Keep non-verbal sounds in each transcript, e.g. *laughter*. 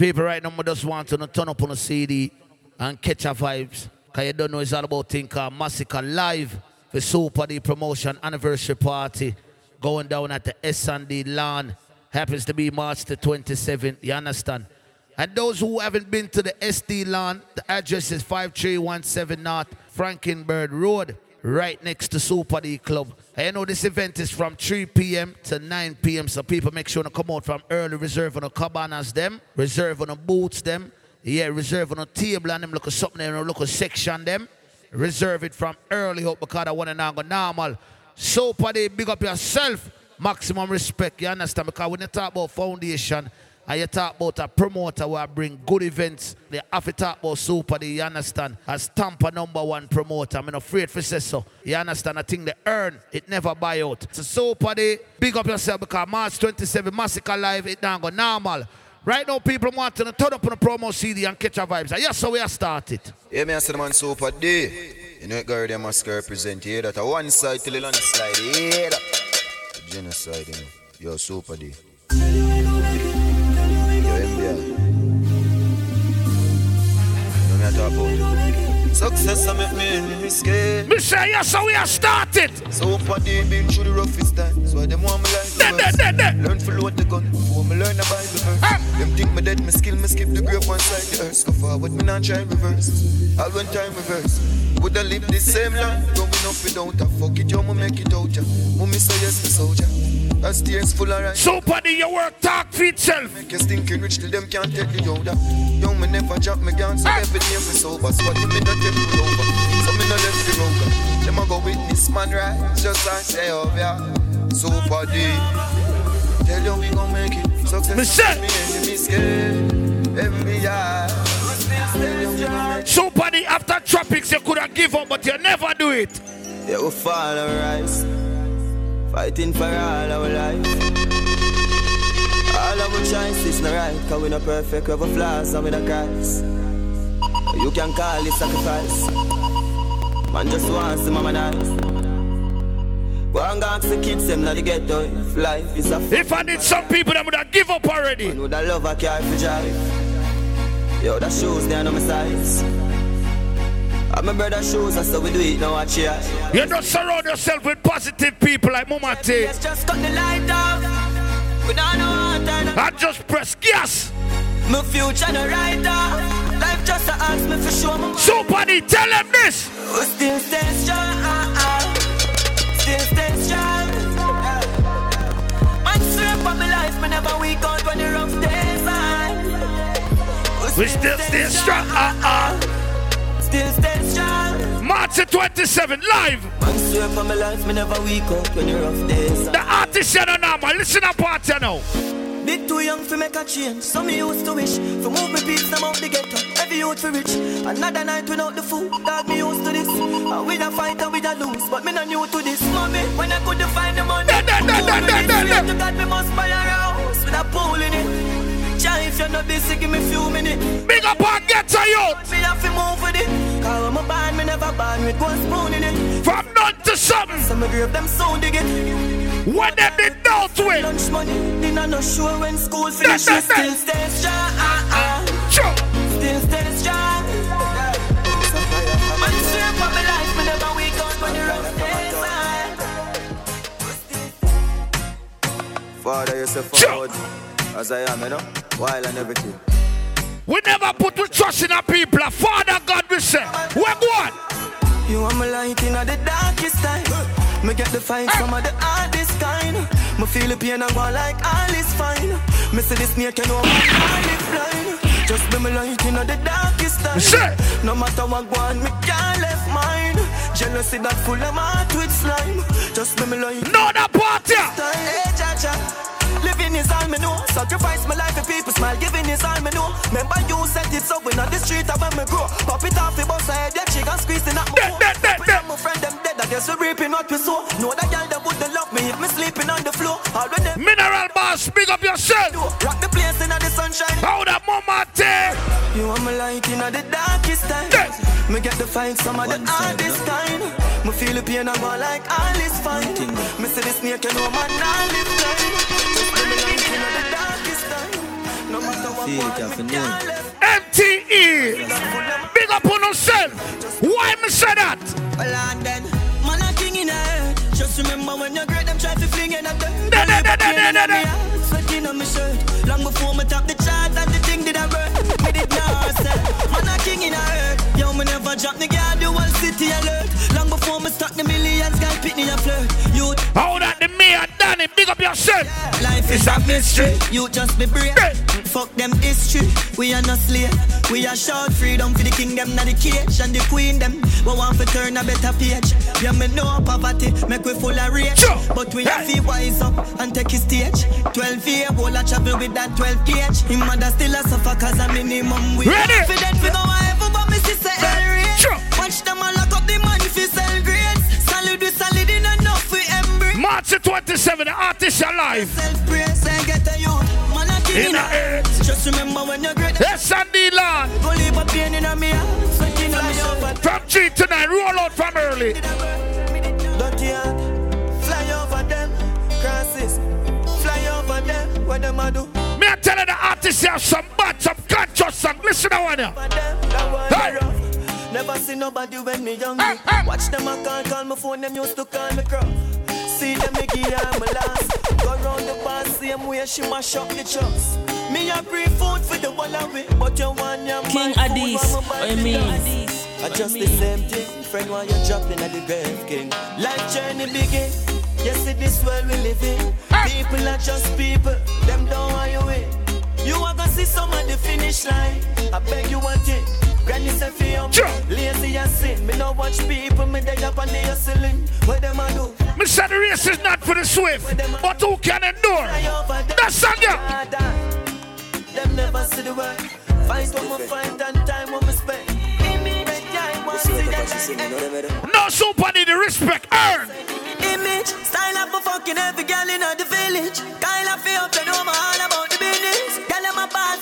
People right now just want to turn up on a CD and catch a vibes. Cause you don't know it's all about thing Masicka Live for Supa D promotion anniversary party going down at the S&D lawn. Happens to be March the 27th, you understand? And those who haven't been to the SD lawn, the address is 5317 North Frankenberg Road, right next to Supa D Club. And you know this event is from 3 p.m. to 9 p.m. So people make sure to come out from early, reserve on the cabanas them, reserve on the boots them, yeah, reserve on a table and them look at something there, look at section them. Reserve it from early up because I want to now go normal. So party, big up yourself. Maximum respect, you understand? Because when you talk about foundation and you talk about a promoter where I bring good events, they have to talk about Supa D, you understand? As Tampa number one promoter, I'm not afraid for say so. You understand? I think they earn, it never buy out. So Supa D, big up yourself because March 27, Masicka Live, it now go normal. Right now, people want to turn up on a promo CD and catch our vibes. Yes, so we are started. Yeah, me said man Supa D. You know, girl, they must represent here that one side till the side. Yeah, that. Genahsyde, you know. Yo, Supa D. I talk about Success I make me scared. Me say yes, so we are started. So for they been through the roughest times. Why them want me like de, de, de, Learn to load the gun before me learn the Bible verse. Ah. Them think me dead, me skill, me skip the grave one side the earth. Go forward, me not try reverse. All when time reverse. Would I live the same life? Up without a fuck it, yo, me make it out ya. Mummy say yes, me soldier. As tears full of right. So buddy, your work talk for itself. Make you stinking rich till them can't take the yoda. Young me never drop me gun, so ah. every day me sober. Spot me not take pull over. So me no left the road. Them a go witness man right, just like say yeah. Supa D. Tell you we gon' make it. Success me me enemy scared. FBI. D after tropics you could have give up, but you never do it. Yeah, we fall and rise. Fighting for all our life. All our choices not right, cause we not perfect, we have flaws and we not Christ. You can call it sacrifice. Man just wants the mama nice. Go and ask the kids them not the ghetto if life is a If I need some people that would have give up already. Man would have love a car for drive. Yo, that shoes there on my size. I'm my brother shoes, that's how we do it now, I cheer. You don't surround yourself with positive people like Mama T. Just cut the light off. We don't know I just press gas. My future no writer. Life just a ask me for sure. My Somebody tell them this. We still stay strong. Still stay strong. Man, swear for my life, me never weak out when the rough days on. We still stay strong. Uh-uh still stay strong. March 27 live. Man swear for my life, me never weak out when you're rough days. The artist you know now, man. Listen up, part you know. Bit too young to make a change. Some me used to wish for move me peeps them out the ghetto. Every youth for rich. Another night without the food. Dog me used to this. I win a fight and we a lose, but me not new to this. Mommy, when I could find the money, da, da, da, da, da, da, da. to God me must buy a house with a pool in it. Chai, if you're not busy, give me a few minutes. Big up and get to you. Me have to move with it. Cause I'm a band, me never band with one spoon in it. From none to something. Some of grave them sound dig it. When them did not win. Lunch money, dinner not sure when school finish. Still stay strong. Uh, uh. Sure. Still stay strong. Man, straight for my life, me never wake up when the rough days Father, you're so forward. As I am, you know while and everything. We never put the trust in our people. Father God, we say, we're going. You are my light in the darkest time. Me get the fight of the hardest kind. Me feel the pain and go like all is fine. Me see the snake and know is blind. Just be my light in the darkest time. Say. No matter what go on, me can't left mine. Jealousy that full of my with slime. Just be my light. No, the party. Hey, cha cha. Living is all me know. Sacrifice my life for people smile. Giving is all me know. Remember you said it so when on the street I when me grow. Pop it off, the boss I head, yeah, chick and squeezing up my home. My friend them dead, I guess we reaping what we sow. Know that girl that wouldn't love me if me sleeping on the floor. Them Mineral boss, big up yourself. Rock the place in the sunshine. How that mama take? You are my light in the darkest time. Yeah. Me get the fight some of the hardest kind. Me feel the pain and go like all is fine. Me see the snake and no man, I live blind. No matter MTE. Big up on yourself. Why me say that? Well, and then, man, a king in her. Just remember when you're great, them try to fling in a dirt. Sweating on my shirt. Long before me top the chart and the Yo, me drop the guard, the whole city alert. Long before me start the millions, girl, pick me a flirt. You. Hold that the mayor, Danny, big up yourself. Life is a mystery. You just be brave. Fuck them history. We are not slave. We are short freedom for the kingdom, not the cage and the queen them. We want to turn a better page. Yeah, me know poverty, make we full of rage. Sure. But we have to wise up and take his stage. 12 year, old a travel with that 12 gauge. Him mother still a suffer cause a minimum we Ready? confident we go ever but me sister. Sure. Watch them lock up the man fi sell grades. Solid in enough we embrace. March the 27, the artist alive. Self-praise and get a youth. Man a king In a. Just remember when you're great. Yes, and the Lord. Go leave a pain in a me heart. Sweating on me shirt. From to 9, roll out from early. Dirty heart. Fly over them. Crosses. Fly over them. What them a do? Me I tell you the artist have some bad, some conscious song. Listen to one here. Over them. That one Hey. Never see nobody when me young. Hey, hey. Watch them a call, call my phone. Them used to call me crop. See them me give her my last. Go round the bar same way she mash up the trucks. Me a free food for the wall of it, but you want your King man food Adis, while what you mean? I just the same thing, friend, while you're dropping at the grave king. Life journey begin. Yes, it is world we live in. Eh. People are just people, them don't want you in. You are gonna see some of the finish line. I beg you one thing. Granny say for you, Sure. lazy and sin. Me no watch people, me day up on the hustling. What them a do? Me say the race is not for the swift, but who can endure? Fly over them. That song, yeah. That. Them never see the world. Fight what me find and time what me spend. Make I want see that No super need the respect earned. image. Style up for fucking every girl in the village. Kyle I feel up, they know me all about the business. Girl,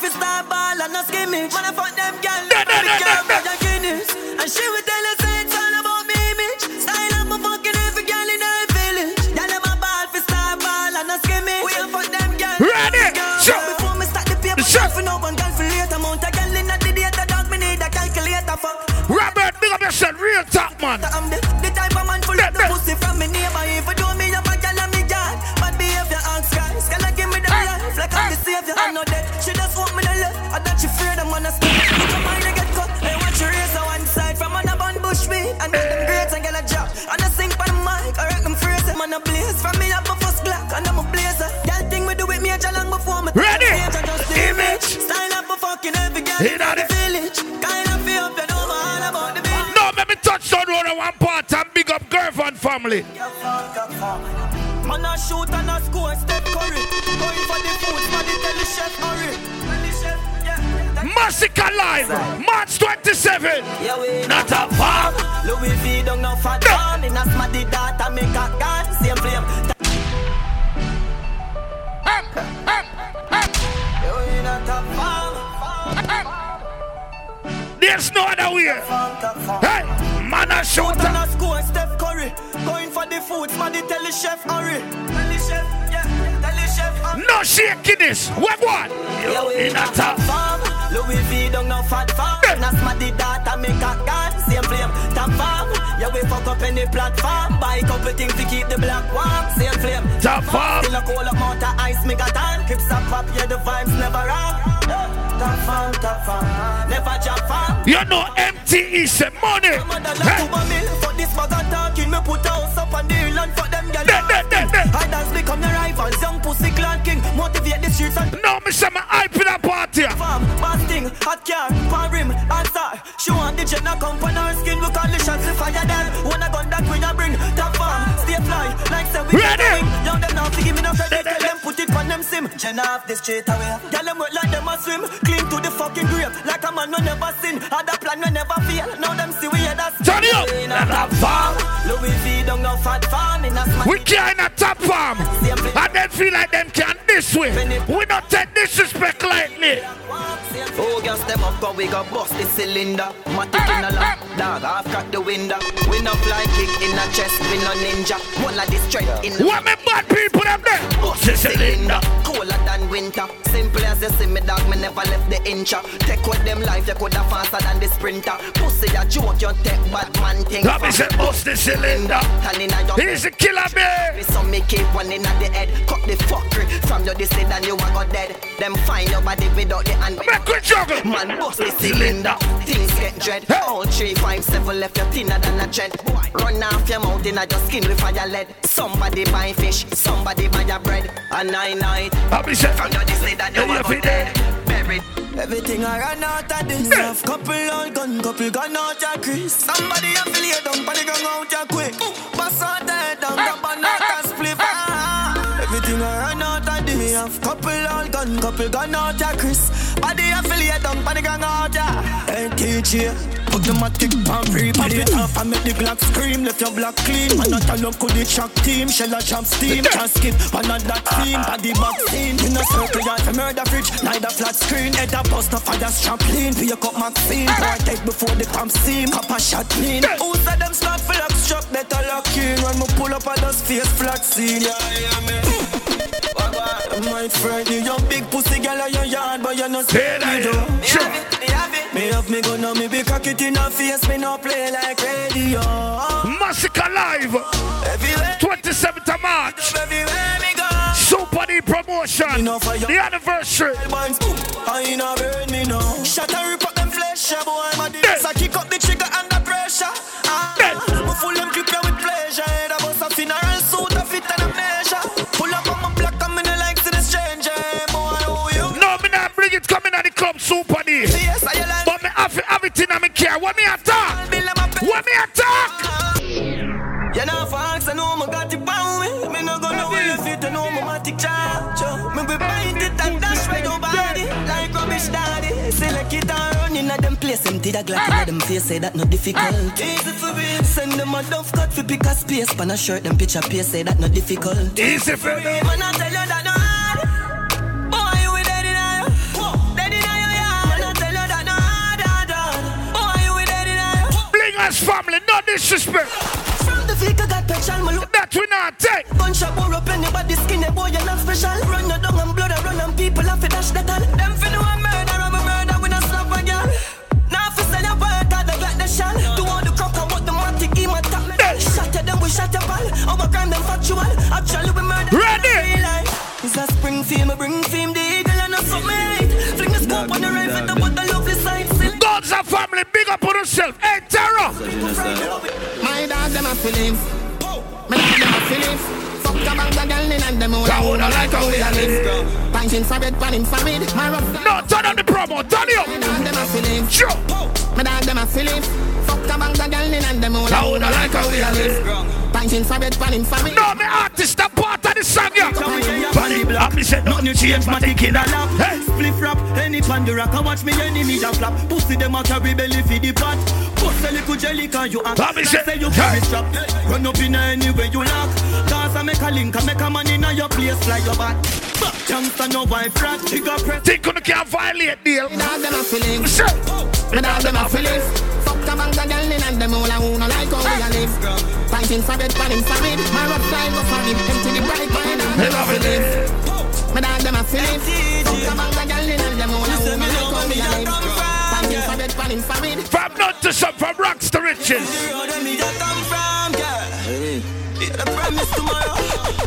Ball star ball and no skimmage. Man, I fuck them girl, da, da, da, da. your Guinness. And she would tell us it's all about me image. Style up for fucking every girl in the village. Girl, I'm a ball for star ball and no skimmage. We all fuck them girl. Ready? Sure. Before me start the paper, Sure. for no one calculate amount of girl in the data. Dog, me need a calculator for. Robert, big up yourself, real top man. I'm the, in the village. Kind of feel up, you all about the business. No, let me touch road on one part and big up girlfriend family. Man a shoot and a score, Steph Curry. Going for the food, man, the. Tell the chef, yeah. Masicka Live, March 27. Yeah, Not a farm. Louis V don't know fat. In a smarty data make a gun. Same flame. Not a farm. There's no other way. Farm, top farm. Hey, man a Shoot shooter. and a score, Steph Curry. Going for the food, man, tell the chef hurry. Tell the chef, yeah. Tell the chef hurry. No shakiness. What what? Yeah, we In a top. farm. Louis V don't know fat farm. Smarty data make a gun. Same flame, top farm. Yeah, we fuck up any platform. Buy couple things to keep the black warm. Same flame, Top farm. Still a cold up mount of ice, me got on. Clips up pop, yeah, the vibes never wrong. Top farm, top farm. Never drop farm. You know MTE say money. Mother Hey. like to a mill. For this bag of talking, me put a house up on the hill and fuck them de. I dance become the rivals. Young pussy clan king. Motivate the streets and No, me say my hype in a party. farm, basting, hot car, pan rim, and star. She want the jet now come on her skin. We call the shots to fire them. One a gun that we a bring. Top farm, stay fly, like say we Ready? Young them now to give me no credit. Tell them put it on them sim. Jen off the straight away. Tell them work like them a swim. Clean to the fucking grave. Like a man we never sin. Had a plan we never fail. Now them see we head us. Turn up. In a top farm. Louis V don't know fat farm. In a smart We can't a top farm. And then feel like them can this way. We not take disrespect lightly. Oh, we got bust the cylinder. Matic in a dog, half crack the window. We no fly kick in the chest, we no ninja. One like this straight in the What me bad people them there? bust the cylinder. Cool colder than winter. Simple as you see me, dog, me never left the incha. Take with them life, you coulda faster than the sprinter. Pussy a joke, you take bad man thing. That means it bust the cylinder. He's a killer, man. So me keep one in the head. Cut the fuckery from your this and you are got dead. Them find your body without the hand. Make good juggle. Man, bust the cylinder. Things get dread. Hey. All three, five, seven left, you thinner than a dread. Run off your mouth in your skin with fire lead. Somebody buy fish, somebody buy your bread. A nine night. I'll be set. From your this and you are got dead. Buried. Everything I run out of this stuff. Couple old gun, couple gun out your crease. Somebody affiliate down, but they gun out your quick. Pass out there down, the banana split. Everything I run of. Couple old gun, couple gun out your crease. Body affiliate down, they gun out. Hey, TJ. Put the matic pan free Pop it off and make the Glock scream. Left your block clean. Man not up could the track team. Shell a jump steam *laughs* Can't skip. One of that scene Body back scene In a circle yard for murder fridge Neither flat screen. Head a bust a fire strap lean Be a cup Maxine dead before the pump seam. Cup a shot clean. Who said them start full up struck Better lock in. When me pull up a dust face flat scene. Yeah, yeah, man *laughs* my friend, you your big pussy girl in your yard, but you're not scared. Me have it, me have me gun on me be cock it in her face, me no play like radio. Masicka live, everywhere. 27th of March. Everywhere me go. Supa D promotion, the anniversary. I know burn me now. Shut her rip up them flesh, yeah, boy. My dick, I kick up the trigger under pressure. Ah, me full them clip with pleasure. Head a bust a funeral coming at the club Supa D. Yes, I like. But me have everything I me care. What me attack? What me attack? You know, fox, I know me got it bound me. Me no gonna will if you know my matic charge. Me be bind it and dash right your body like rubbish daddy. Select it and run in at them place. Empty the glass in them face, say that no difficult. Easy for me. Send them a dove cut for pick a space. Pan a shirt, them picture pace, say that no difficult. Easy for me. Man, I tell you that no you. Family, no disrespect. From the flicker got petrol, me look. That we not take. Bunch of burr up anybody skin, a boy, you're not special. Run your down and blood, a run and people have to dash that all. Them fin do a murder, I'm a murder, we not slap a girl. Now fi sell your work, I they get the shell. Do all the crack, I want the matic, him a top me. Shot at them, we shot your ball. Our crime, them factual. Actually, we murder. Ready? It's a spring film, a bring film, the eagle and a summit. Fling the scope on the rifle, the but the lovely sight. God's a family, big up on yourself. My dog, them a feelings. My dog, them a feelings. Fuck the bang the girl in and them all. I woulda like how a live. Punching for bed, panning for. My rough No, turn on the promo, turn it My up. dog, them a feelings. Sure. My dog, them a feelings. Fuck the bang the girl in and them all. I woulda like how we a live. Punching for bed, panning for mid. No, me artist, that the song, yeah. Pandy black, me say, nothing change, my tick in a lap. Hey. Spliff rap, any pandora can watch me enemy a flap. Pussy them a carry belly for the pot. Bust a little jelly can you act Let me say- say you Hey. carry strap. Run up in anywhere you lock. Cause I make a link, I make a man in your place like your back. Back youngster no wife rat, trigger press. Think you can't violate deal. My dog, them a feelings. Sure. My dog, them a feelings. Fuck the bang the girl in and them all. I wanna like how we live. Punching for bed, panning for mid. My rough fly go for mid. Empty the bright, my dog, them a feelings. My dog, them a feelings. Fuck the bang the girl in and them all. I wanna like how we a live. Punching for bed, panning. From none to some, from rocks to riches. The road where me just come from, girl. I promise tomorrow.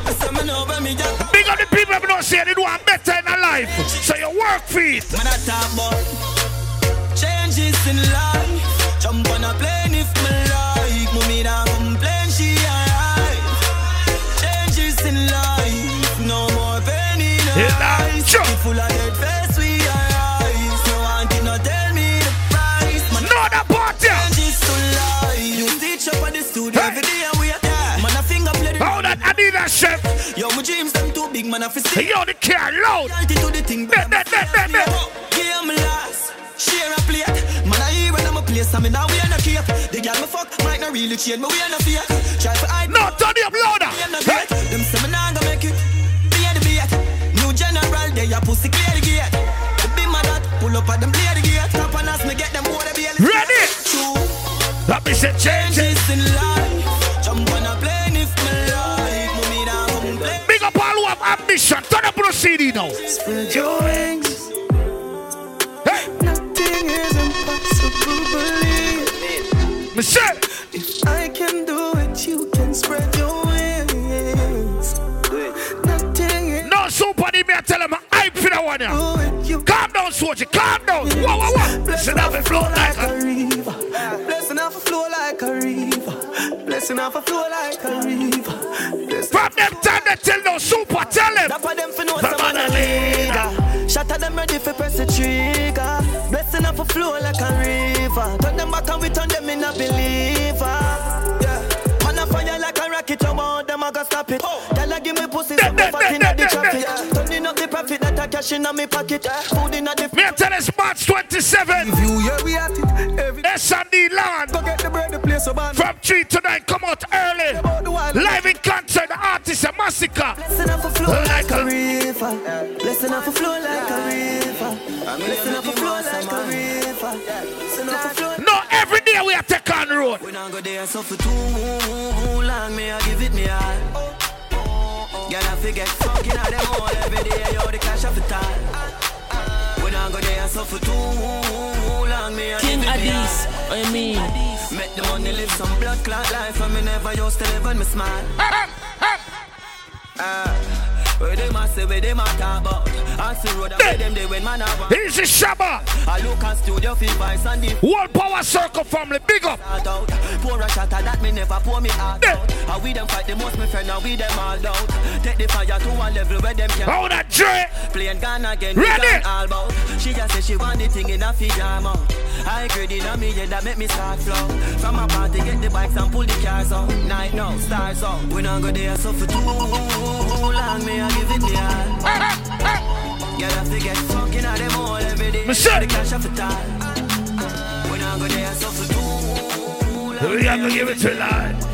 I say me know where me just come Big up the people who don't say they do want better in their life. So you work for it. Man, I talk about changes in life. Jump on a plane sure. Full of dead face, we eyes. No did not tell me the price. Man, No, that part, yeah. changes to life. You teach up at the studio Hey. every day and we attack. Man, I finger play the How that Adidas chef. Yo, my dreams them too big, man. I Hey, see. yo, the car loud. Loyalty to the thing, bet, bet. Game last, share a plate. Man, I hear when I'm a place, I'm in a way and a cape. The girl me fuck might not really change, me we and a fake. Try to hide, No, turn it up louder. me and a Hey. Them say me nah general, they a pussy clear the gate. The big man that pull up at them play the gate. Top on us, me get them water be Ready? True. Let me say change it. In life. Jump on a plane if me like. Mommy nah complain. Big up all who have ambition. Turn up on the CD now. spread your wings. Hey. Nothing is impossible, believe. Michelle. If I can do it, you can spread your wings. Nothing is No super me, I tell him hype for that one. Yeah. Calm down, Soji, calm down. Whoa, whoa, whoa. Blessing off a flow like a river. Blessing off a flow like a river. Blessing off a flow like a river. From them time they tell no super, tell them. That's for them for know some man a leader. At them ready for press the trigger. Blessing off a flow like a river. Turn them back and we turn them in a believer. Man a fire like a rocket, you want them I go stop it. Oh. Tell her give me pussy, so go fat inna the traffic. Cash inna me pocket. Food inna the. Me tell us March 27. If you hear we at it, every S&D land. Go get the bread, the place so bad. From 3 tonight, come out early. Live in concert, the artist a Masicka. Blessing off a flow like a river. Blessing off a flow like a river. Blessing off a flow like a river. Blessing off a flow. No, every day we are take on road. We not go there so for too long, me I give it me all. Girl, I forget fucking out them all every day, yo, the cash off the time. We not go there so for too long, me I King give it me what you mean? Make the money live some blood clot life, and me never used to live when me smile. Ah, where they must say, where they must talk about. I see road, where them they when man have. Easy Shabba. I look at studio, feel vice and the World Power Circle family, big up. out. Pour a shot at that, me never pour me heart out. How we them fight the most, me friend, now we them all out. Take the fire to one level where them can. How that Dre? Playing gun again, we Ready? gone all bout. She just say she want the thing in a fijama. I agree in a me, yeah, that make me start flow. From a party, get the bikes and pull the cars out. Night now, stars out. We not go there, so for too long, me I give it me all. Girl, I forget fucking at them all every day. The cash off the time. We not go there, so for too. We are gonna give it to life.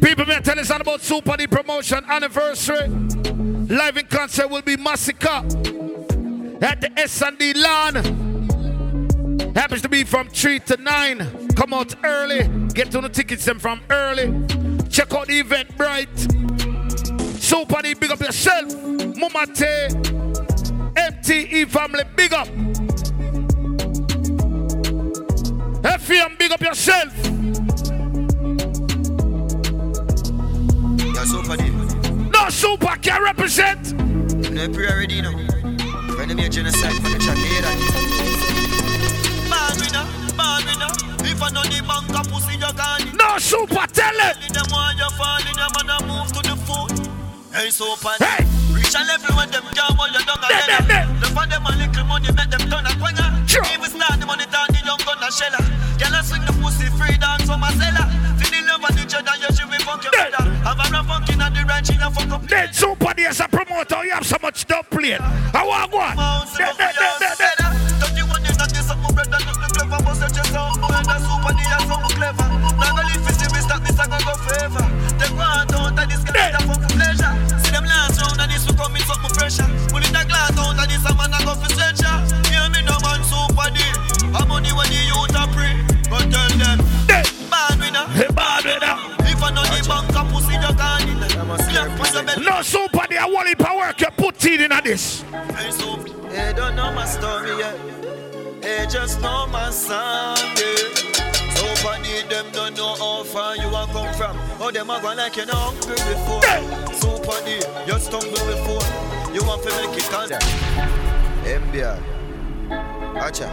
People may tell us all about Supa D promotion anniversary. Live in concert will be Masicka at the S&D lawn. Happens to be from 3 to 9. Come out early. Get on the tickets them from early. Check out the Eventbrite. Super big up yourself. Mama T. MTE family, big up. FM, big up yourself. You're super. No super can represent. No pre already now. When they make genocide for the track, you hear that? Man winner, man winner. If I know the bank a pussy, you can No super, tell it. them want you fall in your man move to the foot. Hey, so pan. Hey. Reach a level when them can't hold you down again. them. For them a little money, make them turn a quenga. Sure. Even start the money down the young gun a sheller. Girl, I swing the pussy free dance from a cellar. Feel the love and the cheddar, you should be fuck your brother. Have a rap funkin' at the ranch, you fuck up. Then D as a promoter, you have so much dub playing. I want one. Then, then, then, then, then. Put it this. Hey, so, hey, don't know my story yet. Hey, just know my song, yeah. So funny, them don't know how far you are come from. Oh, them are going like you know hungry before. So funny, you stumble before. You want to make it cause MBR. Acha.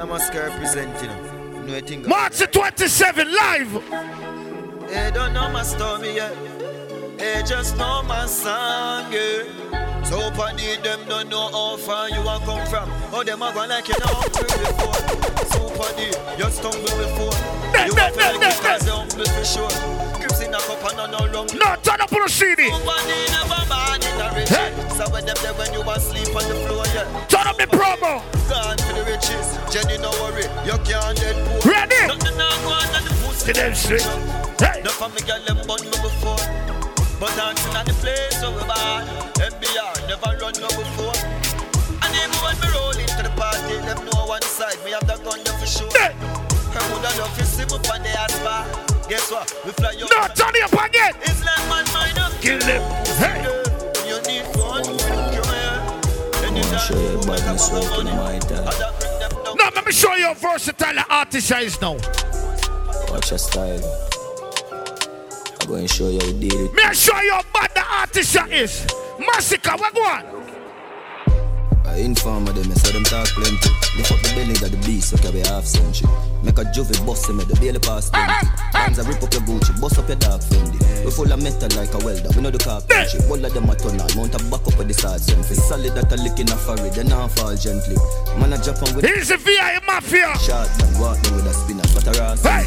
I'm a scare representing. No, I think. March the 27 live. Hey, don't know my story yet. Hey, just know my song, yeah. So funny, them don't know how far you are come from. Oh, them are gonna like you know before. So funny, you stumble before. You want to make it cause you're humble for sure. Crips in a cup and no rum. No, turn up on the CD. Nobody never born in a rich. Hey. So when them there when you asleep on the floor, yeah. Turn up the promo. Gone for the riches. Jenny, no worry, you can't get poor. Ready? Nothing not go on the pussy. To them straight. Hey. No family girl them bun me before. But dancing at the place so we bad. MBR never run no before. And even when me roll into the party, them know one side, me have the gun there for sure. Hey. I woulda love to see me on the asphalt. Guess what? We fly you. No, turn it up again. It's like man, mine up. Kill them. Hey. You need one. No, let me show you how versatile the artist is now. Watch your style. I'm going show you how to deal with Me I show you how bad the artist is. Masicka, what go on? I inform them, I saw them talk plenty. Lift up the belly of the beast, so carry half century. Make a juvie bust him, the bailey pass 20. Hands I rip up your Gucci, bust up your dark Fendi. We full of metal like a welder, we know the carpentry. All of them a tunnel, mount a back up with the side. For solid that a lick in a forehead, then now fall gently. Man a jump on with He's a VI Mafia. Shot man, walk them with a spinner, but a raw hey.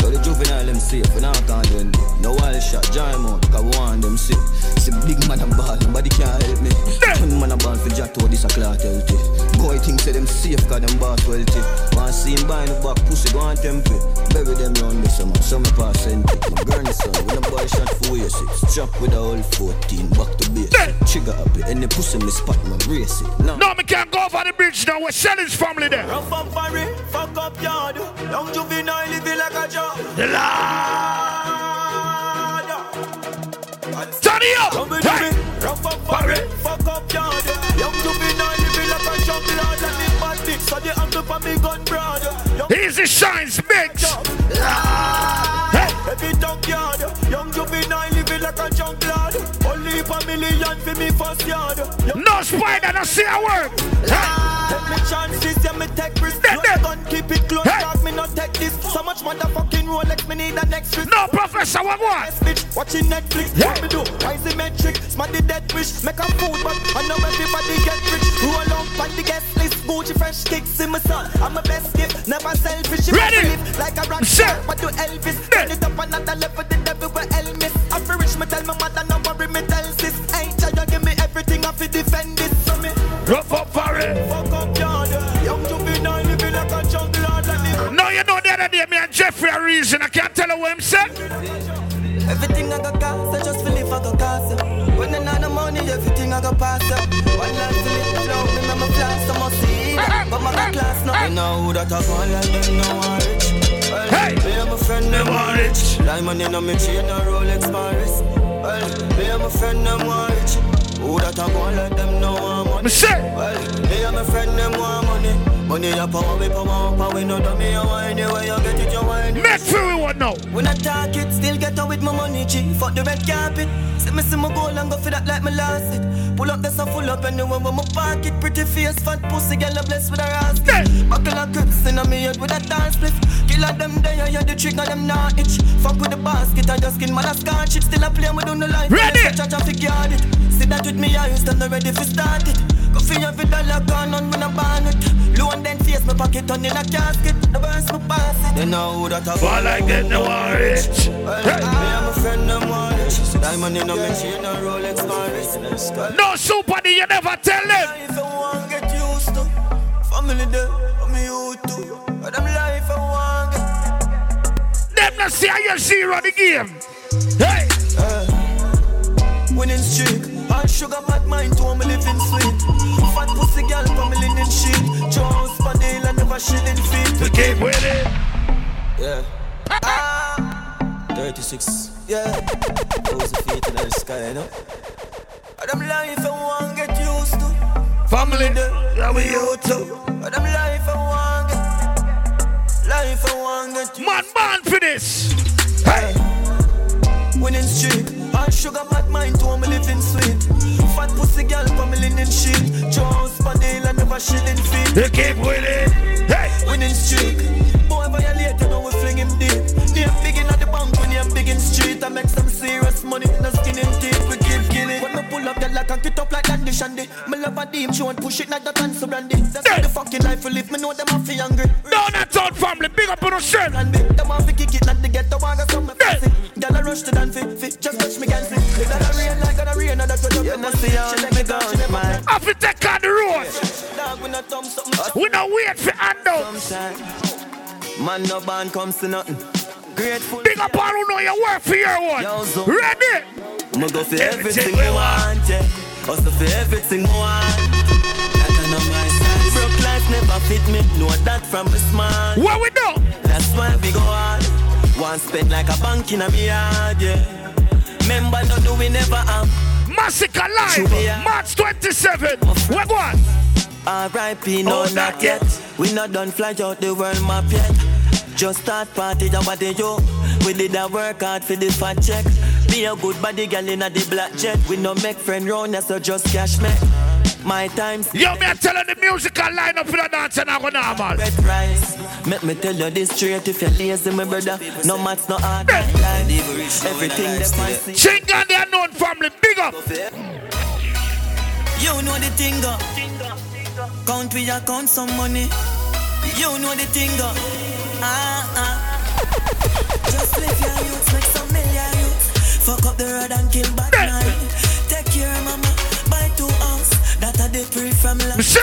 So the juvenile them safe, we not can't do anything. No wild shot, giant mount, cause we want them sick. See big man a ball, nobody can't help me. Ten man a ball for jack to this a clot healthy. Boy think say them safe, cause them boss wealthy. Want see him buying the back pussy go on temple. Bury them round me some some pass empty. My grandson when a boy shot for way six. Chop with a whole 14, back to base. Trigger up it, and the pussy me spot my race it. No. no, me can't go over the bridge now. We're Shelley's family there. Rough and furry, fuck up yard. Young juvenile living like a job. The Lord. Turn it up. Hey. Rough and furry, fuck up yard. Young juvenile living like a job. Lord, and the bad dick, so the angle for me gun broad. Easy shines, bitch. Every junkyard, young juvenile living like a junkyard. Only a million for me first yard. No spider, no see a word. Take me chances, yeah, me take risks. Gun, keep it close, hey. dog, me not take this. So much motherfucking Rolex, me need a next risk. No, professor, what what? bitch, watching Netflix, yeah. what me do? Metric, smarty dead wish, make a food, but I know everybody get rich. Roll up on the guest list, Gucci fresh kicks in my son. I'm a best gift, never selfish. Ready? Like a rock star, what do Elvis? Turn it up another level, the devil will Elvis. I'm rich, me tell my mother, no worry, me fi defend this for me. Rough up for it. Fuck up yard, eh? young juvenile living like a jungle lord. No, you know the other day, me and Jeffrey a reason, I can't tell you what him said. Everything I got cost, I just feel if I got cost. When I know money, everything I got pass up. One life to live, flow, remember flash, I must see. Eh? But my class, no. I know who that I go like them, no one rich. Hey, me and my friend them want rich. Diamond in my chain, a Rolex Paris. Well, me and my friend them want rich. Who that I want like them no want money. Well, me and my friend them want money. Money a power, we power up, we no dummy. You anywhere you get it, you want Make sure we want now. When I talk it, still get out with my money, G. Fuck the red carpet. See me see my goal and go for that like my last it. Pull up this and full up anywhere with my pocket. Pretty face, fat pussy, girl, I'm blessed with a rascal. Yeah. Buckle of grips in a me head with a dance split. Kill all them there, yeah, the trick them not itch. Fuck with the basket and just skin man a scotch it. Still a play, we do no life. Ready? Such a traffic yard it. See that with me, I used to ready for start it. Go for every dollar gone on when I ban it. Loan then face my pocket on in a casket. The burns my pass it. You know who that I Fall like that, no one rich. Well, hey. Me and my friend, them want rich. Diamond in a yeah. chain, a Rolex Paris. No super, you never tell them. Life I want get used to. Family there, me you too. But them life I want get. Them not see how you zero the game. Hey. Uh, winning streak. All sugar bad mind to me living sweet. Fat pussy girl family in shit. Jones Padilla never shilling feet. Game with it. Yeah. Ah. 36. Yeah. Those feet in the sky, you know. Them life I want get used to. Family, yeah, we you too. Them life I want get. Life I want get used Man, man for this. Hey. Winning streak. All sugar bad mind to me living sweet. Fat pussy girl family in shit. Jones Padilla never shilling feet. They keep winning. Hey. Winning streak. Boy violate, you know we fling him deep. Name big in the bank when you're big in street. I make some serious money. No skin in teeth, we keep killing. When me pull up, get like a get up like Andy Shandy. Me love a deep, she won't push it like that and so brandy. That's how the fucking life we live. Me know them have fi hungry. Down that town family, big up on shell. And me, them have fi kick it like the ghetto. I got some fancy. Girl, I rush to dance fi, fi, you must see how me go, man. I fi take on the road. We not thumb something. We not wait for hand out. Man, no band comes to nothing. Grateful. Big up all who know you work for your one. Ready? Me go for everything we want, yeah. Also for everything we want. That I know my size. Broke life never fit me. Know that from a small. What we do? That's why we go on. One spend like a bank in a yard, yeah. Remember, no do we never have. Masicka Live, March 27. What one? R.I.P. no, oh, not, not yet. yet. We not done fly out the world map yet. Just start party, at the yo. We did a work hard for the fat check. Be a good body girl in a the black jet. We no make friend round, so just cash me. My times. Yo, me telling the musical lineup for the dance and I go normal. Red rice. Make me tell you this straight if you're lazy, my brother. No maths, no hard. Everything that I see. Chingan, the unknown family, big up. You know the thing, go. Count we count some money. You know the thing. Ah, ah. *laughs* Just live your youths, make some million youths. Fuck up the road and kill That the pre from last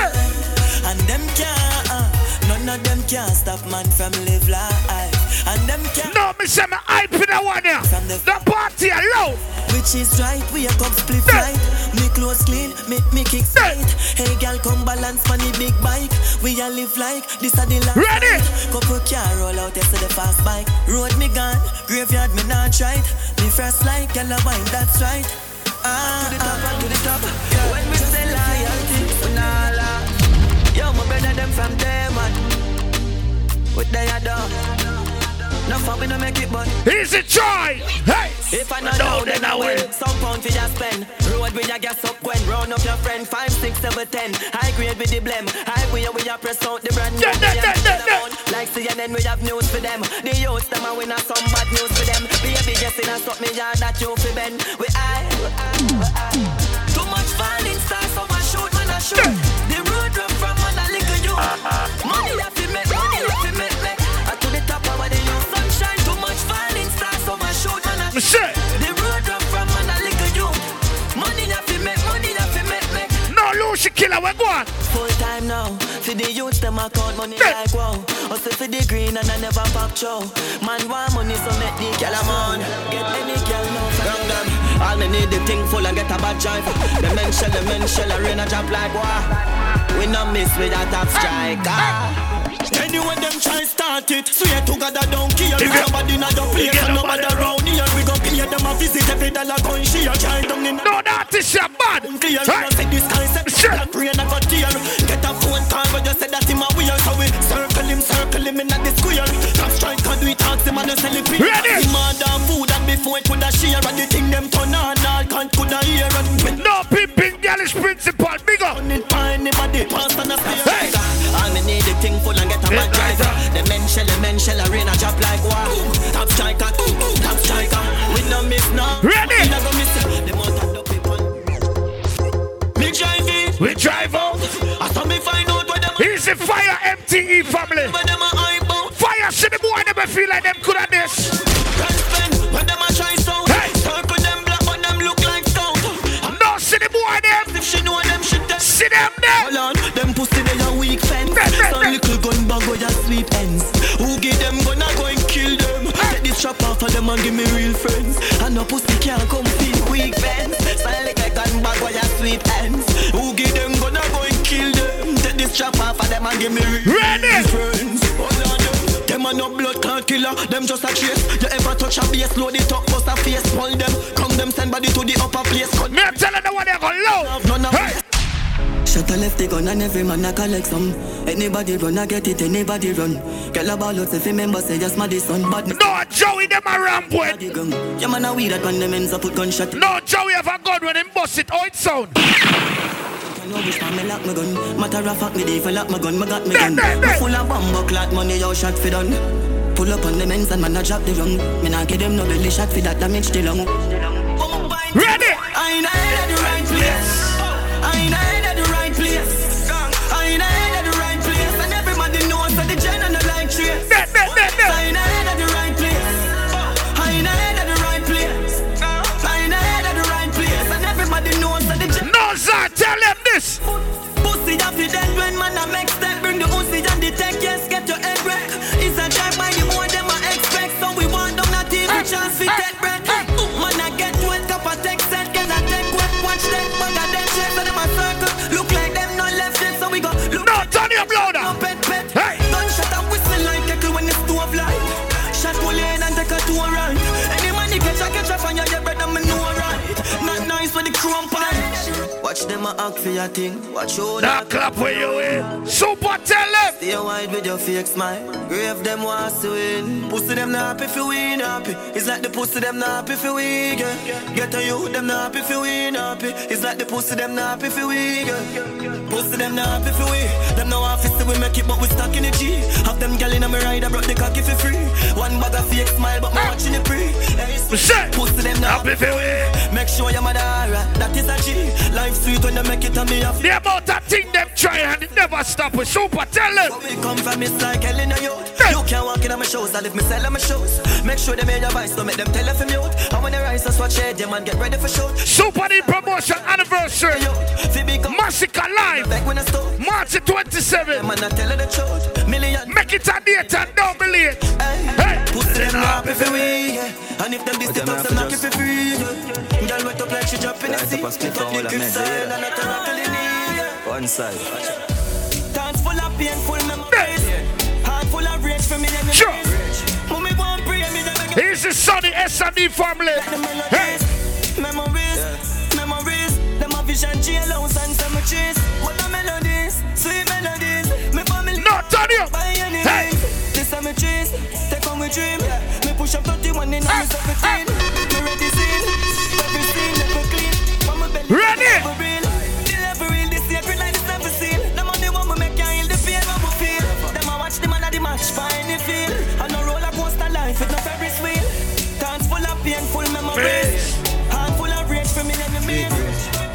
And them can't, uh, none of them can stop man from live life. And them can No, me say me hype in the one here. From the, the party alone. Which is right, we a come split right. Me clothes clean, make me kick straight. Hey girl, come balance on the big bike. We a live like this a the last. Ready? Couple car roll out, yes, the fast bike. Road me gone, graveyard me not right. Me first like, girl a wine, that's right. Ah, to the top, ah. to the top. Yeah. When Brother them from there, man. What they are done. No fun, we no make it, but Easy try. Hey. If I not know, then I win. Some pound for just spend. Road with your gas up when round up your friend. Five, six, seven, ten. High grade with the blem. High way we are press out the brand new. Yeah, yeah, yeah, yeah, Like CNN, we have news for them. The youths them a win some bad news for them. Baby, just in a stop me yard that you fi bend. We I, Too much falling stars, so I shoot when I shoot. The Me say. The road run from man a little you. Money na fi make, money na fi make, make. No Lucy killer, we go on. Full time now. For the youths, them account money yeah. like wow. Also for the green and I never pop show. Man want money, so make the girl a man. Get any girl now for them. All me need the thing full and get a bad drive. The men shell, the men shell, a rain a drop like war. We no miss with a top striker. Anyway, them try start it. Swear to God, I don't care. Nobody not the place and nobody around here, we go pay them a visit every dollar gun share. Try down in No, that is your bad. Clear. Right. Say this guy said sure. that rain I got tear. Get a phone call, but you said that him a weird. So we circle him, circle him in the square. Top strike, can do it, ask him and celebrate. Ready? Him order food and before it could a share. And the thing them turn on, all can't could a hear. No pimping, girl is principal. Big up. On it, anybody, pass and a stay. Hey. Full and get a bad driver. Uh. The men shell, the men shell, rain a drop like wow. Top striker, top striker. We no miss now. Ready? We never miss The motor the people. Me drive it. We drive out. I saw me find out where them. Easy fire, MTE family. Where them a out. Fire, see the boy never feel like them could have this. When them a try so. Hey. Circle them black, but them look like scout. No, see the boy them. If she know them, she. See them there. Hold on, them pussy they a weak Some little gun bag where ya sweet ends. Who give them gun I go and kill them. Take this strap off of them and give me real friends. And no pussy can't come feel weak fence. Some little gun bag where ya sweet ends. Who give them gun I go and kill them. Take this strap off of them and give me real Ready. friends. Them a no blood clot killer, them just a chase. You ever touch a base, load it up, bust a face, pull them, come them send body to the upper place. Cut Me telling them what they go low. Hey. Shut a left the gun and every man a collect some. Anybody run, I get it, anybody run. Girl a ball out if you remember say just my son bad. No, Joey, them a ramp with. Yeah man a weed that when them ends up put gunshot. No, Joey have a gun when him bust it. How it sound? No wish for me lock my gun. Matter of fact, me dey for lock my gun, me got me gun. Me full of bomb clot money, yo shot fi done. Pull up on the men's and man a drop the rung. Me nah give them no belly shot fi that damage the lung. Ready? I ain't the right place. I ain't this. Pussy up the when man a make step. Bring the and the tech, yes, get your wreck. It's a drive by the more expect. So we want chance take. Man, I get wet up a tech set. Wet, watch check, circle. Look like them not left yet, so we go. Look no, Johnny, Blow. Watch them a act for your thing. Watch you Now clap for you in. Super tell them. Stay wide with your fake smile. Grave them wants to win. Pussy them not happy if you win happy. It's like the pussy them not happy if you win. Get, get a you them not happy if you win happy. It's like the pussy them not happy if you win. Get. Pussy them not happy if you win. Them no office we make it but we stuck in the G. Have them gal in a me ride I brought the cocky for free. One bag of fake smile but me watching it pre. Hey, pussy them not happy if you win. Make sure your mother alright. That is a G. Life sweet when they make it on me off. The amount of thing them try and it never stop with super tell them. Where we come from it's like hell in a youth. You can't walk in on my shows, I live me sell on my shows. Make sure they made your voice, don't make them tell if you mute. And when they rise, just watch it, yeah man, get ready for shoot. Supa D promotion anniversary. Masicka live. March 27. Man, I tell the truth. Million. Make it a date and don't be late. Hey, Pussy them happy for we, yeah. And if them this the talks, them knock it for free. Yeah. Girl wet up like she drop in the sea. up a split on all the that grip mess, side, yeah. and I turn up till it knee, yeah. One side. Dance full of painful memories. Heart full of rage for me enemies. Sure. Mommy won't pray me, they make Here's the Sunny S&D family. Hey, Memories, memories, them a vision, jailhouse and cemeteries. What the melodies, sweet melodies. Me family, no, Tony. by any Hey. means. The cemeteries, take on we dream. Me push up 31 in Hey, me painful memories. Hand full of rage from me enemies.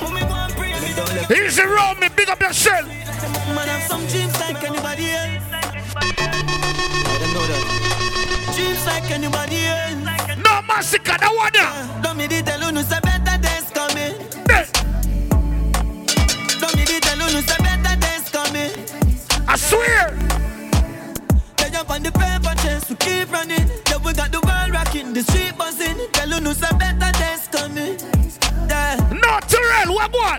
Mommy want pray me don't let Here's the me big up yourself. Man have some dreams like anybody else. I don't know that. Dreams like anybody else. No Masicka, that one there. Don't me tell you no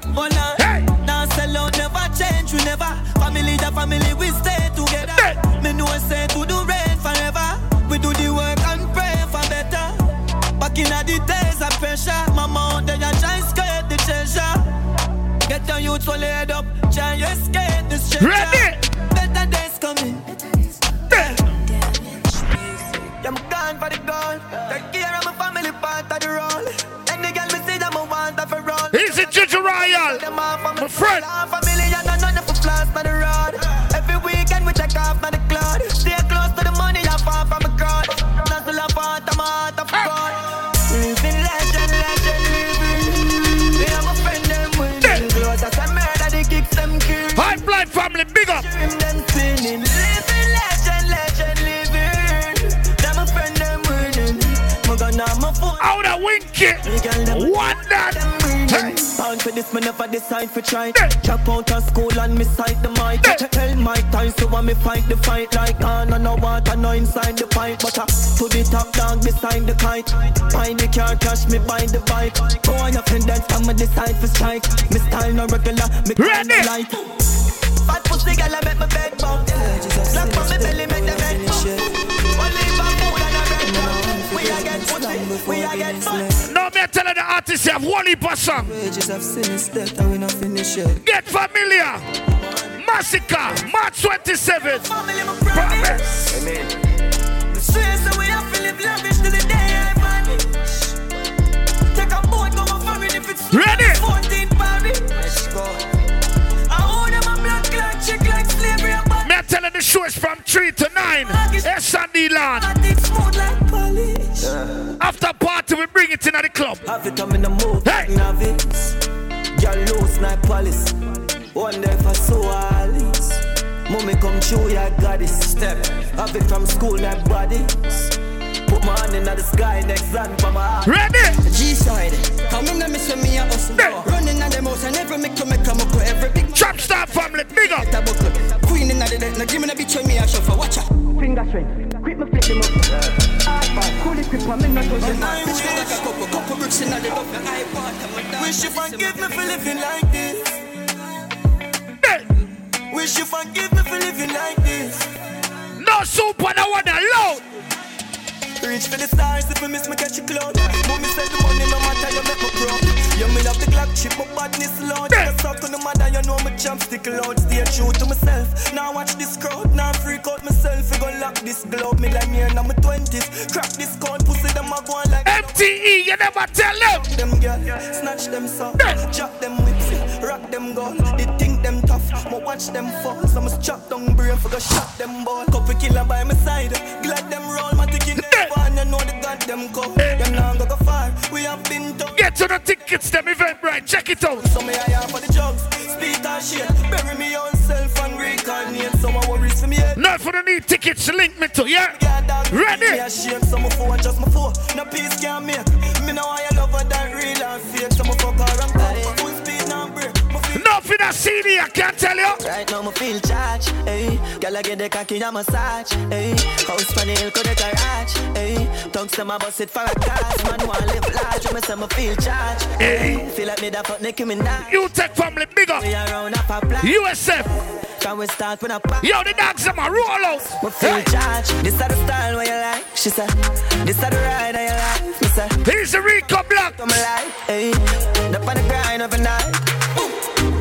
Terrell, what what? Hold on. Hey. Now sell out, never change, we never. Family the family, we stay together. Hey. Me know say to do rain forever. We do the work and pray for better. Back in the days of pressure, mama out there try escape the treasure. Get your youth all laid up, try escape the treasure. Ready. For this, me never decide for try. Drop out of school and me sight the mic. Tell my time, so when me fight the fight like on and no water, no inside the pipe. But uh, to the top dog beside the kite. Find the car, cash me buy the bike. Go on your friend dance, come and decide for strike. Me style no regular, me Ready. light. Fat pussy girl, I make my bed bump. Slap on me belly, make the bed bump. Only for food and a red bump. We a get pussy, we a get fun. No, me tell the artist you have one heap of song. Wages of sin is death and we not finish yet. Get familiar. Masicka, March 27th. Promise. Promise. Straight so we have to live lavish till the day I vanish. Take a boat, go a foreign if it's Ready. 14 Paris. Let's go. I own them a black like chick like slavery. I'm telling the show is from 3 to 9. S&D land. I think smooth like polish. After party, we bring it in at the club. Have it come in the move Hey. like novice. Girl loose like police. Wonder if I saw Alice. Mommy come true, yeah, goddess. Step. Have it from school like bodies. Put my hand in the sky, next land for my heart. Ready? G-side, come in and miss when me a hustle Yeah. Running at the most, I never make to make a muckle Every big Trap Star family, big up. a Queen in the deck, now give me the bitch when me a shuffle Watch out Finger straight, quick me flip him up Hard part, cool it but me not touch him Bitch me like a couple, couple bricks in the duff I a Wish you forgive me for living like this. Wish you forgive me for living like this. No soup on the one alone. Reach for the stars if we miss me catch a cloud. Mommy said the money no matter you make me proud. You me have the Glock chip, my badness loud. Just talk to the mother, you know my jump stick loud. Stay true to myself. Now watch this crowd, now freak out myself. We gon' lock this globe. Me like me in my twenties. Crack this code, pussy them a go on like. MTE, you never tell them. Them girl, snatch them so, drop them whips, rock them gun. They think them tough, but watch them fall. Some strap down brain for go shot them ball. Couple killer by my side, glad them roll my ticket. One, you know the goddamn go. Them now go go far. We have been. Get to the tickets, them Eventbrite. Check it out. So me I am for the drugs, speed and shit. Bury me on self and reincarnate. Some worries for me. Not for the need tickets, link me to, yeah? Ready? Me ashamed, so my phone just my phone. No peace can make. Me know I feel No for the CD, I can't tell you. Right now, me feel charged, eh? hey. Girl, I get the cocky and massage, hey. House on the hill, could garage, eh? hey. Tongues them a bust it for a cause, man, want live large. Me say me feel charged, Hey. Feel like me da fuck Nicki Minaj. You take family bigger. We around up a. USF. Can we start with a pop? Yo, the dogs them a roll out. Me feel Hey. charged. This is the style where you like. She said, this is the ride that you like. Me say, Here's the Rico Block. come alive, hey. The grind of a night.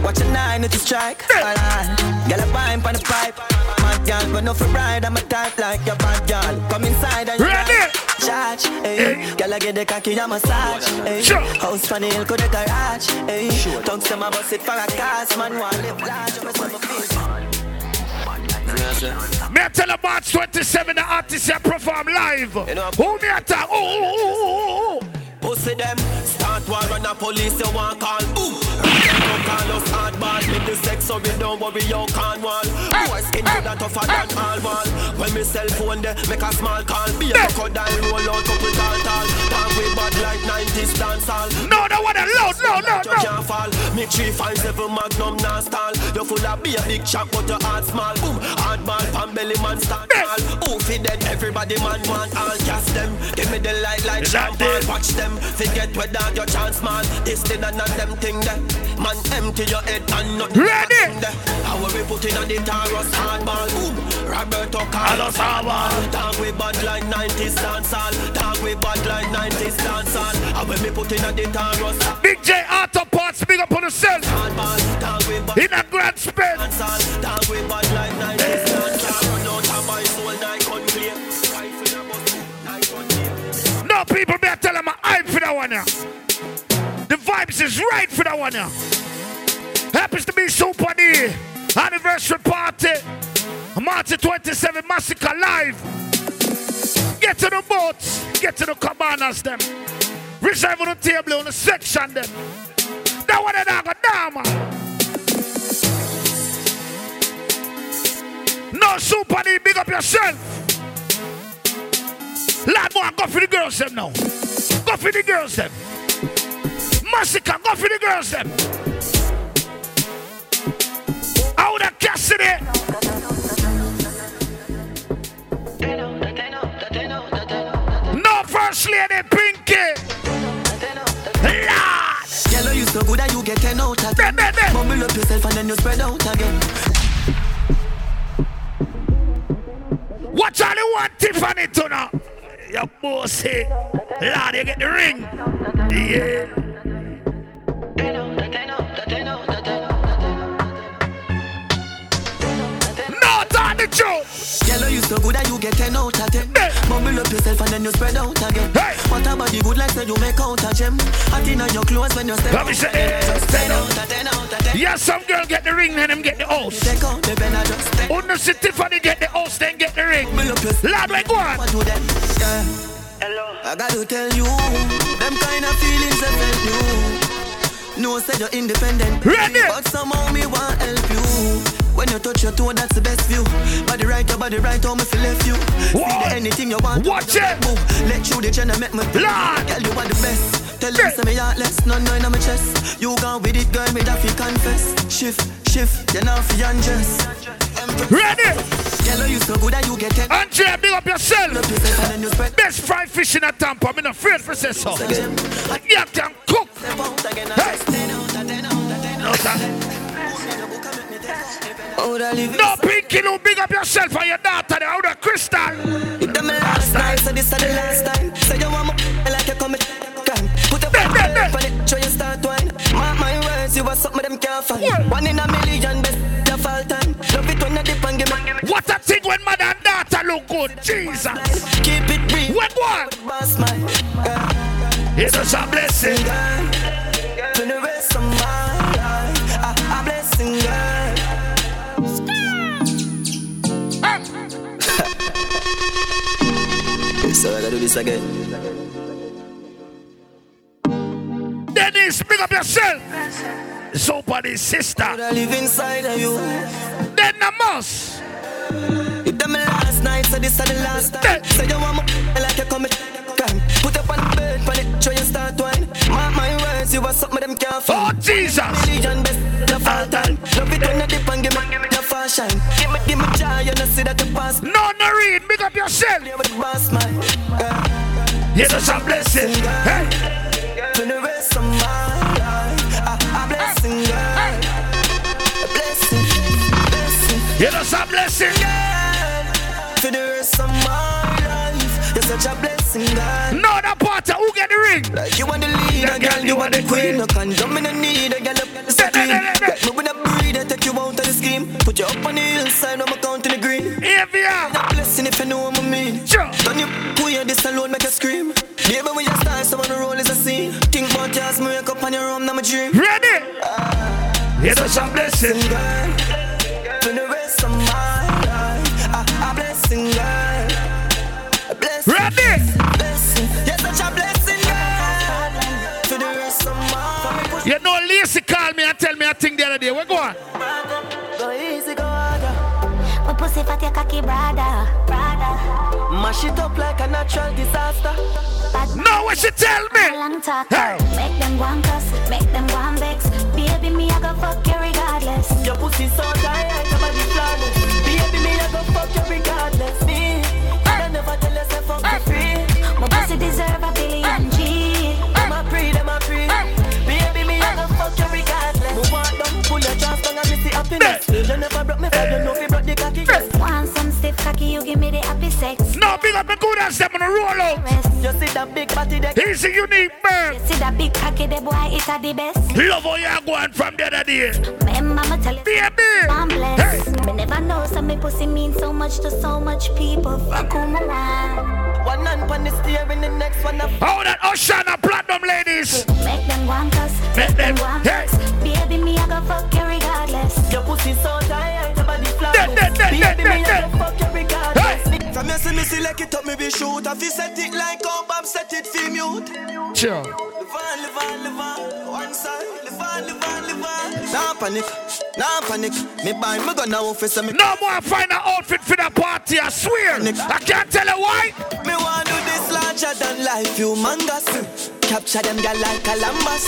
Watch a nine to strike. All right. Girl, a pipe on the pipe. Mad girl, but no for ride. I'm a type like your bad girl. Come inside and Ready? Charge, hey. Eh. Hey. Girl, I get the cocky and massage, hey. Sure. House on the hill, could the garage, hey. Tongues them a bust it for a cast, man. Want live large, me say me feel Me I tell March 27, the artists here perform live. You know- Who me attack? Oh, oh, oh, oh, oh. Pussy them, start war on a police you want call. Ooh, don't call us hardball. With the sex so we don't worry you can't wall. Boy skin good and tougher than all wall. When me cell phone there, make a small call. Be a crocodile roll out couple tall tall. Talk with bad like 90s dance hall. No, no, what a loud, no, no, no. You can't fall. Me three five seven magnum non stall. You full of beer, big chop, but your heart small. Boom, hardball, pan belly man stand tall. Fi dead? Everybody man want all gas them. Give me the light like champagne. Watch them. Forget where dog your chance man. This thing and none them thing there. Man empty your head and nothing. Ready? How we put in on the Taurus hardball. Boom, Roberto Carlos hardball. Dog with bad like 90s dancehall. Dog with bad like 90s dancehall. How we put in on the Taurus Big J Auto Parts, big up on yourself. hardball. Dog with bad In a grand spin. Dog with bad like 90s dancehall. Run out of my soul, night gun play. Rifle a bust, night gun play. No people better tell them I'm hype for that one now. The vibes is right for that one now. Happens to be Supa D anniversary party. March 27 Masicka Live. Get to the boats, get to the cabanas them. Reserve on the table on the section them. That one that I man. No Supa D, big up yourself. Lad more, go for the girls them now. Go for the girls them. Masicka, go for the girls them. Out of Cassidy. No first lady, Pinky. Lord. Girl, you so good that you get 10 out of 10. There, there, there. Mumble up yourself and then you spread out again. Watch all you want, Tiffany, to now. Your bossy. Lord, you get the ring. Yeah. Talk the truth. Girl, you so good that you get 10 out of 10. Hey. Mumble up yourself and then you spread out again. Hey. What about the good like say you make out a gem? Hot in your clothes when you step Let me say, eh, Just 10 10 out of 10 out of 10. Yeah, some girl get the ring, and them get the house. Take out the pen and just step. Under see Tiffany get the house, then get the ring. Mumble up yourself. Lord, we on. What do them? Yeah. I gotta tell you, them kind of feelings I felt you. No, said you're independent, Ready? but somehow me want help you. When you touch your toe, that's the best view. Body right, your body right, how me feel left you. See What? the anything you want. Watch it. Move. Let you the gender make me. Lord. Girl, you are the best. Tell them say me heartless, no no in my chest. You gone with it, girl, me that fi confess. Shift, shift, you now fi undress. Ready? Girl, you so good that you get ten. Andrea, big up yourself. Up yourself and then you spread. Best fried fish in a Tampa. I'm not afraid for say so. Again. You can cook. Step out again, Hey. I just 10 out of 10 out of 10 No, sir. No, Pinky, no, big up yourself and your daughter. Out of crystal. Them last night, so the this is the last time. Say you want me like you coming. Put your foot on it, show you start wine. Mark my words, you are something them can't find. One in a million, best your fall time. Love it when you dip and give me. What a thing when mother and daughter look good, Jesus. Keep it real. What one? It's a blessing. This again. Dennis, big up yourself. Somebody's sister. I live inside of you. Then the must. It done me last night, so this is the last time. Say you want me like you coming. Put up on the bed, on it, show you start wine. Mark my words, you are something them can't oh, find. Oh Jesus! Million best, the fall time. Love it when you dip and give me fashion. Give me, give me joy, you know see that you pass. No, no read, big up yourself. With the boss man. It's a blessing. Hey. For the rest of my life, a, blessing, girl. A blessing, blessing. It's a blessing. Girl, for the rest of my life, you're such a blessing. No, that part, who get the ring? Like you want the leader, girl, you want the queen. No condom in the need, a girl up the screen. Me with a breed, take you out of the scheme. Put you up on the hillside, I'm counting the green. Here we are. A blessing if you know what I mean. Sure. Don't you queer this alone make you scream. Baby, when you start, someone the roll is a scene. Think about yours, me wake up on your room, now my dream. Ready? Yes, it's a blessing. Girl, for the rest of my life, a, a blessing, girl. A blessing. Ready? Life. You know, Lacey called me and tell me a thing the other day. Where go on? Go easy, go harder. My pussy fat, your cocky brother, brother. Mash it up like a natural disaster. Bad No, what she tell me? long talk. Hey. Make them go and cuss, make them go and vex. Baby, me, I go fuck you regardless. Your pussy so tight, your body flawless. Baby, me, I go fuck you regardless. Me, I never tell you say fuck you free. Want some stiff cocky, you give me the happy sex. No, big up the good ass them on the roll out. You see that big body there? He's a unique man. You see that big cocky, the boy, it's a the best. Love how you're going from the other day. Remember, I'ma tell you. Baby. I'm blessed. Hey. Me never know, so me pussy means so much to so much people. Fuck who me want. One hand on the steering, the next one a How that Oceana Platinum ladies. Make them want us. Make them- want and hey. vex. Baby, go fuck you regardless. Your pussy so tight, your body flawless. Dead, dead, dead, Baby, dead, me, dead, I go fuck you regardless. Hey. From you see me select it up, me be shoot. If you set it like how Bob set it, feel mute. Sure. Live on, live on, live on. One side, live on, live on, live on. Nah panic, nah panic. Me buy me gun now office me. No more find an outfit for the party, I swear. I can't tell you why. Me want do this larger than life, humongous. Capture them girl like Columbus.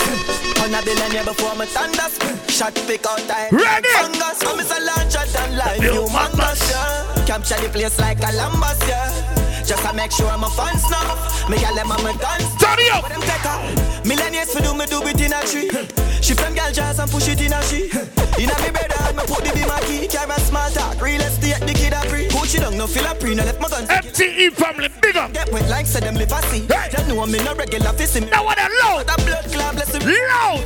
On a billionaire before me thunders. Shot pick out time like Ready? fungus. Is a larger than life, Humongous. Yeah. Capture the place like Columbus, yeah. Just to make sure my fans know. Me gal them on my guns. Turn it up. But them take her. Millionaires for do me do it in a tree. She from girl jazz and push it in a she. In a me bed and me put the beam a key. Carry a small talk. Real estate the kid a free. Push it down no feel a pre. No left my guns. MTE family, big up. Get wet like say them live a see. Hey. They know me no regular fist me. Now what a load. That blood clot bless him. Loud.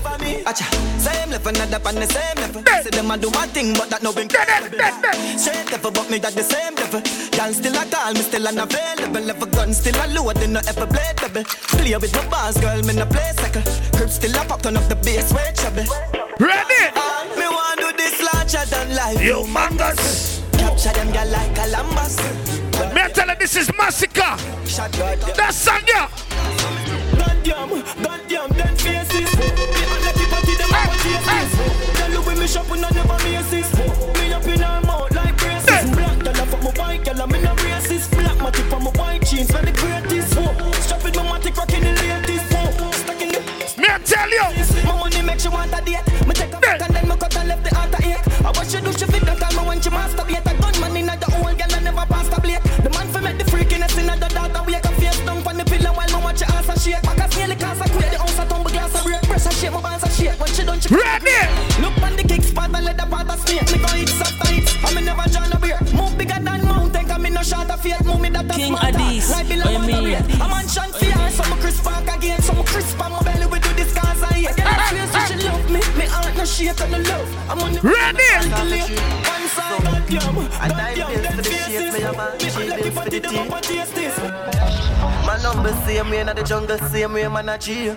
Acha. Same level, not up on the same level. Hey. Say them a do my thing, but that no been Dead, dead, dead, dead. Straight level, but me that the same level. Y'all still a call, me still unavailable. Level gun still a load, they no ever blade double. Play with my bars, girl, me no play second. Crib still a pop, turn up the bass, way trouble. Ready? Ah, me want do this larger than life. Humongous. Capture them, girl, like Columbus. Me I tell you this is Masicka. Shot God, That song, yeah. Goddamn, goddamn, them faces. Me and the party, them have a faces. Tell you when me shopping, I never misses. Me up in her mouth like braces. Black girl, I fuck my white girl, I'm in a braces. Black my tip on my white jeans, when the greatest. Strap it, my matic rocking the latest. Stuck in the Me I tell you. my money make she want a date. Me take a fuck and then me cut and left the heart a ache. I what she do, she fit that time when she masturbate. A gunman shake. When she done, she Ready? Look on the kick spot and let the part a snake. Me go hit soft hits, and me never draw no beer. Move bigger than mountain, cause me no short of faith. Move me the lot of King Addies, like below on the rate. A mansion fear, some Chris Park again, some Chris on my belly, we do this cause I hate. I feel so she love me, me heart no shake on the love. I'm on the Ready? One side, God damn, God damn, them faces. Me like if I did them up and taste this. My number same way in the jungle, same way man a G.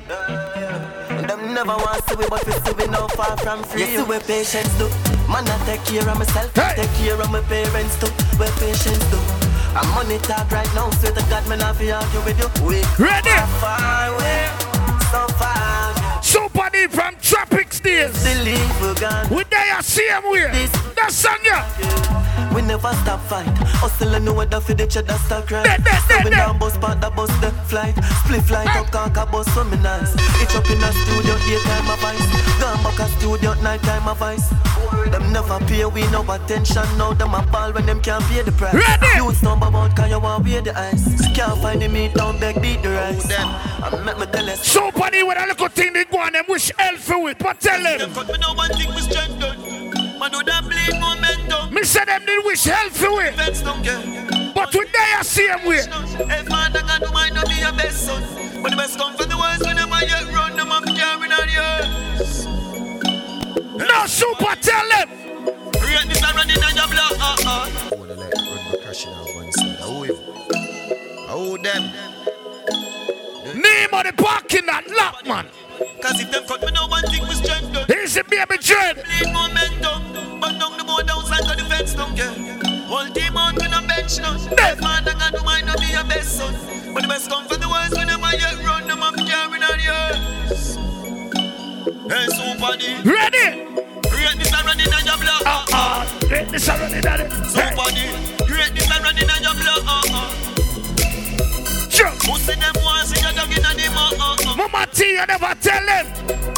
Them never want to see we, but we see we now far from free. You see we patience do. Man I take care of myself, Hey. take care of my parents too. We patience do. I'm money talk right now, swear to God, man I feel argue with you. We Ready? are far away, so far. Super deep from days. Believe we gone. We there same way. That song yeah. We never stop fight. Hustle and know what for the cheddar start cry. Dead, dead, So dead, we dead. down bus part the bus the flight. Split flight up car bus for me nice. It's up in a studio daytime a vice. Gone back a studio night time a vice. Them never pay we no attention. Now them a ball when them can't pay the price. Ready? Youths number about cause you want wear the ice. Can't find the meat down beg beat the rice. I make me tell us. Super deep with a little thing they go on them wish hell for it. But tell them. Cut me no one thing we strengthen. Man do that bleed momentum. Me say them they wish hell for it. Vets don't care. But we there same way. If man and God might not be your best son. But the best come from the worst when them a yet run them up carrying on yours. No super tell them. Rate this and running on your block. Uh uh. I wanna like run my crashing out one side. I you. I owe them. Name of the parking lot lock man. Cause if them cut me no one thing we strengthen. The baby dread. Momentum. But down the board outside to the fence don't care. Team on no bench. If man and God might not be your best son. But the best come from the worst when them yet run them up carrying on yours. Hey, D. Ready? Rate this and running on your block. Uh uh. This already done it. Hey. Supa D. This and running on your. Uh uh. Sure. Who see them once in your dog in the mouth. Uh uh. Mama T, you never tell them.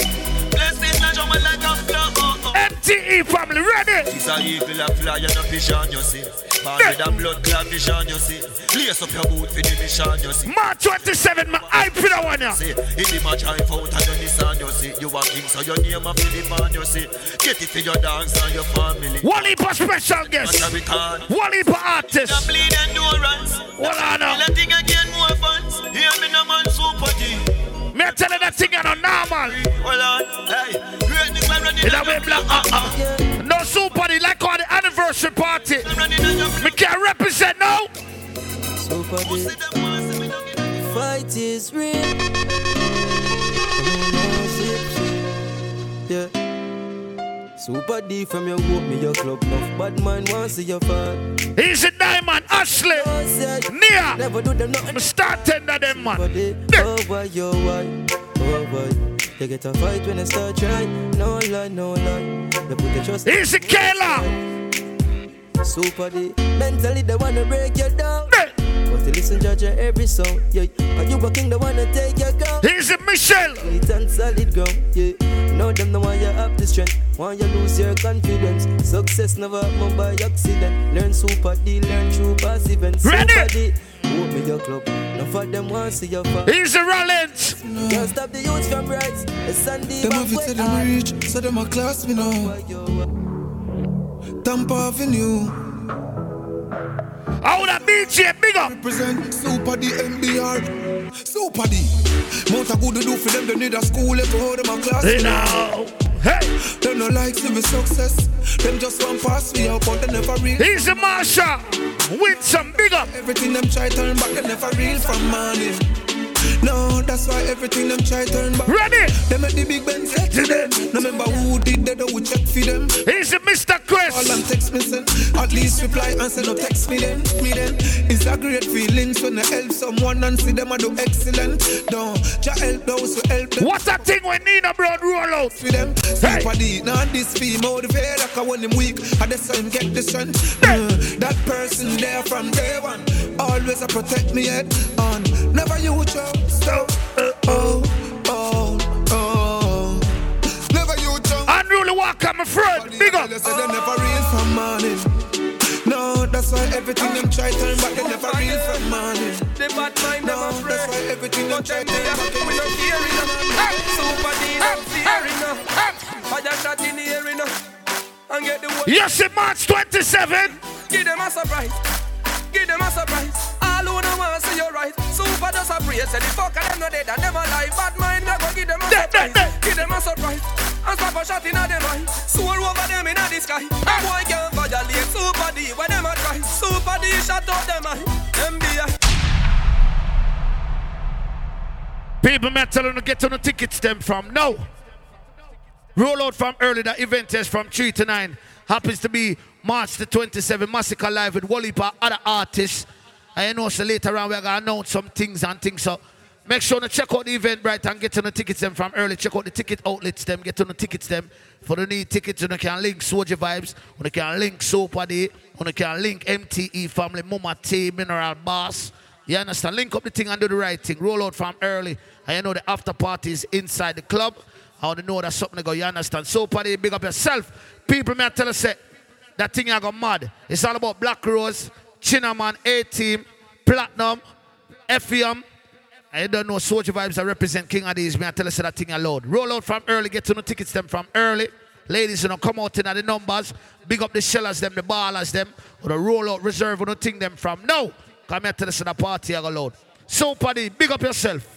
Uh. Family, ready? It's a eagle a fly and a fish on you see. Ball with a blood clot fish on you see. Lace up your boot for the mission you see. March 27, my eye for the one, yeah. See, in the match I found and you Nissan you see. You a king so your name a Philip on you see. Get it for your dance and your family. Wally for special guest. What we can. Wally for The artist. bleed endurance. Hold on now. Let thing again more fans. Hear me no man super G. Me a tell you that thing on normal. Hold on, hey. Greatness In a way black, uh, uh. No super, they like on the anniversary party. Running Me can't represent now. Super Who see them once and we don't get it. Fight is real. Yeah. Supa D from your whoop me your club enough. Bad man want see your fan. He's a diamond, Ashley. Nia. Never do them nothing. Start tender them, man. Oh why, yo why, oh why. They get a fight when they start trying. No lie, no lie. They put the trust. He's a killer. Supa D. Mentally they wanna break you down. Hey. But to listen judge your every song. Yeah. Are you a king they wanna take your gun? Here's a Michelle. It on solid ground, yeah. Know them the one you have the strength. Want you lose your confidence. Success never happen by accident. Learn Supa D, learn through past events. Ready? Supa D, hold me your club. None of them want see your fall. He's a Rollins. Can't stop the youth from rise. It's Sunday. Them have it say them reach, so them a class me now. Tampa Avenue. I would have BJ big up. Represent Supa D MBR. Supa D. Mount a good to do for them, they need a school, go hold them a class. You know. Hey. Them no like see me success. Them just want pass me out, but they never real. He's a Marsha. With some big up. Everything them try turn back, they never real from morning. No, that's why everything them try turn back. Ready? They at the big Benz get to them. No remember who did that, would check for them. He's a Mr. Call and Chris. text me send. At least reply and send no text me then. Me then. It's a great feelings when I help someone and see them I do excellent. No, ja help those who help them. What a thing when Nina Brown roll out. For them, Hey. super now this fee motivate like I want him weak. I just him get the strength. Uh, that person there from day one, always I protect me head on. Never you show so. Never you jump. Unruly Walker, my friend. Big up. They say they never real from morning. No, that's why everything them try turn back. They never real from morning. The bad mind No, that's why afraid. everything them But try them turn they are back. we no fear enough. Supa D no fear enough. I just shot in the air enough. And get the world. Yes, in March 27. Give them a surprise. Give them a surprise. All right. Super does a praise, say the fuck and them no dead and them alive. Bad mind, me go give them a surprise. Give them a surprise. And stop a shot in them eye. Soar over them in the sky. Ah. A boy can't violate Supa D when them a try. Supa D shot out them eye. Them be a People, me tell them to get on the tickets them from now. Roll out from early. The event is from 3 to 9. Happens to be March the 27th. Masicka Live with Wally other artists. I know so later on we're to announce some things and things. So make sure to check out the Eventbrite and get on the tickets them from early. Check out the ticket outlets them. Get on the tickets them. For the need tickets, you can link Soldier Vibes. You can link Supa D. You can link MTE Family, Mama T, Mineral Boss. You understand? Link up the thing and do the right thing. Roll out from early. You know the after party is inside the club. I want to know that something go. You understand? So party, big up yourself. People may tell us say, that thing I got mad. It's all about Black Rose, Chinaman, A-Team, Platinum, FM. I don't know Soldier Vibes I represent King of these. May I tell us that thing alone. Roll out from early, get to the tickets them from early. Ladies, you know, come out in the numbers. Big up the shellers them, the ballers them. Or the roll out reserve, or the thing them from. No! Come here to this in the party I go. So party, big up yourself.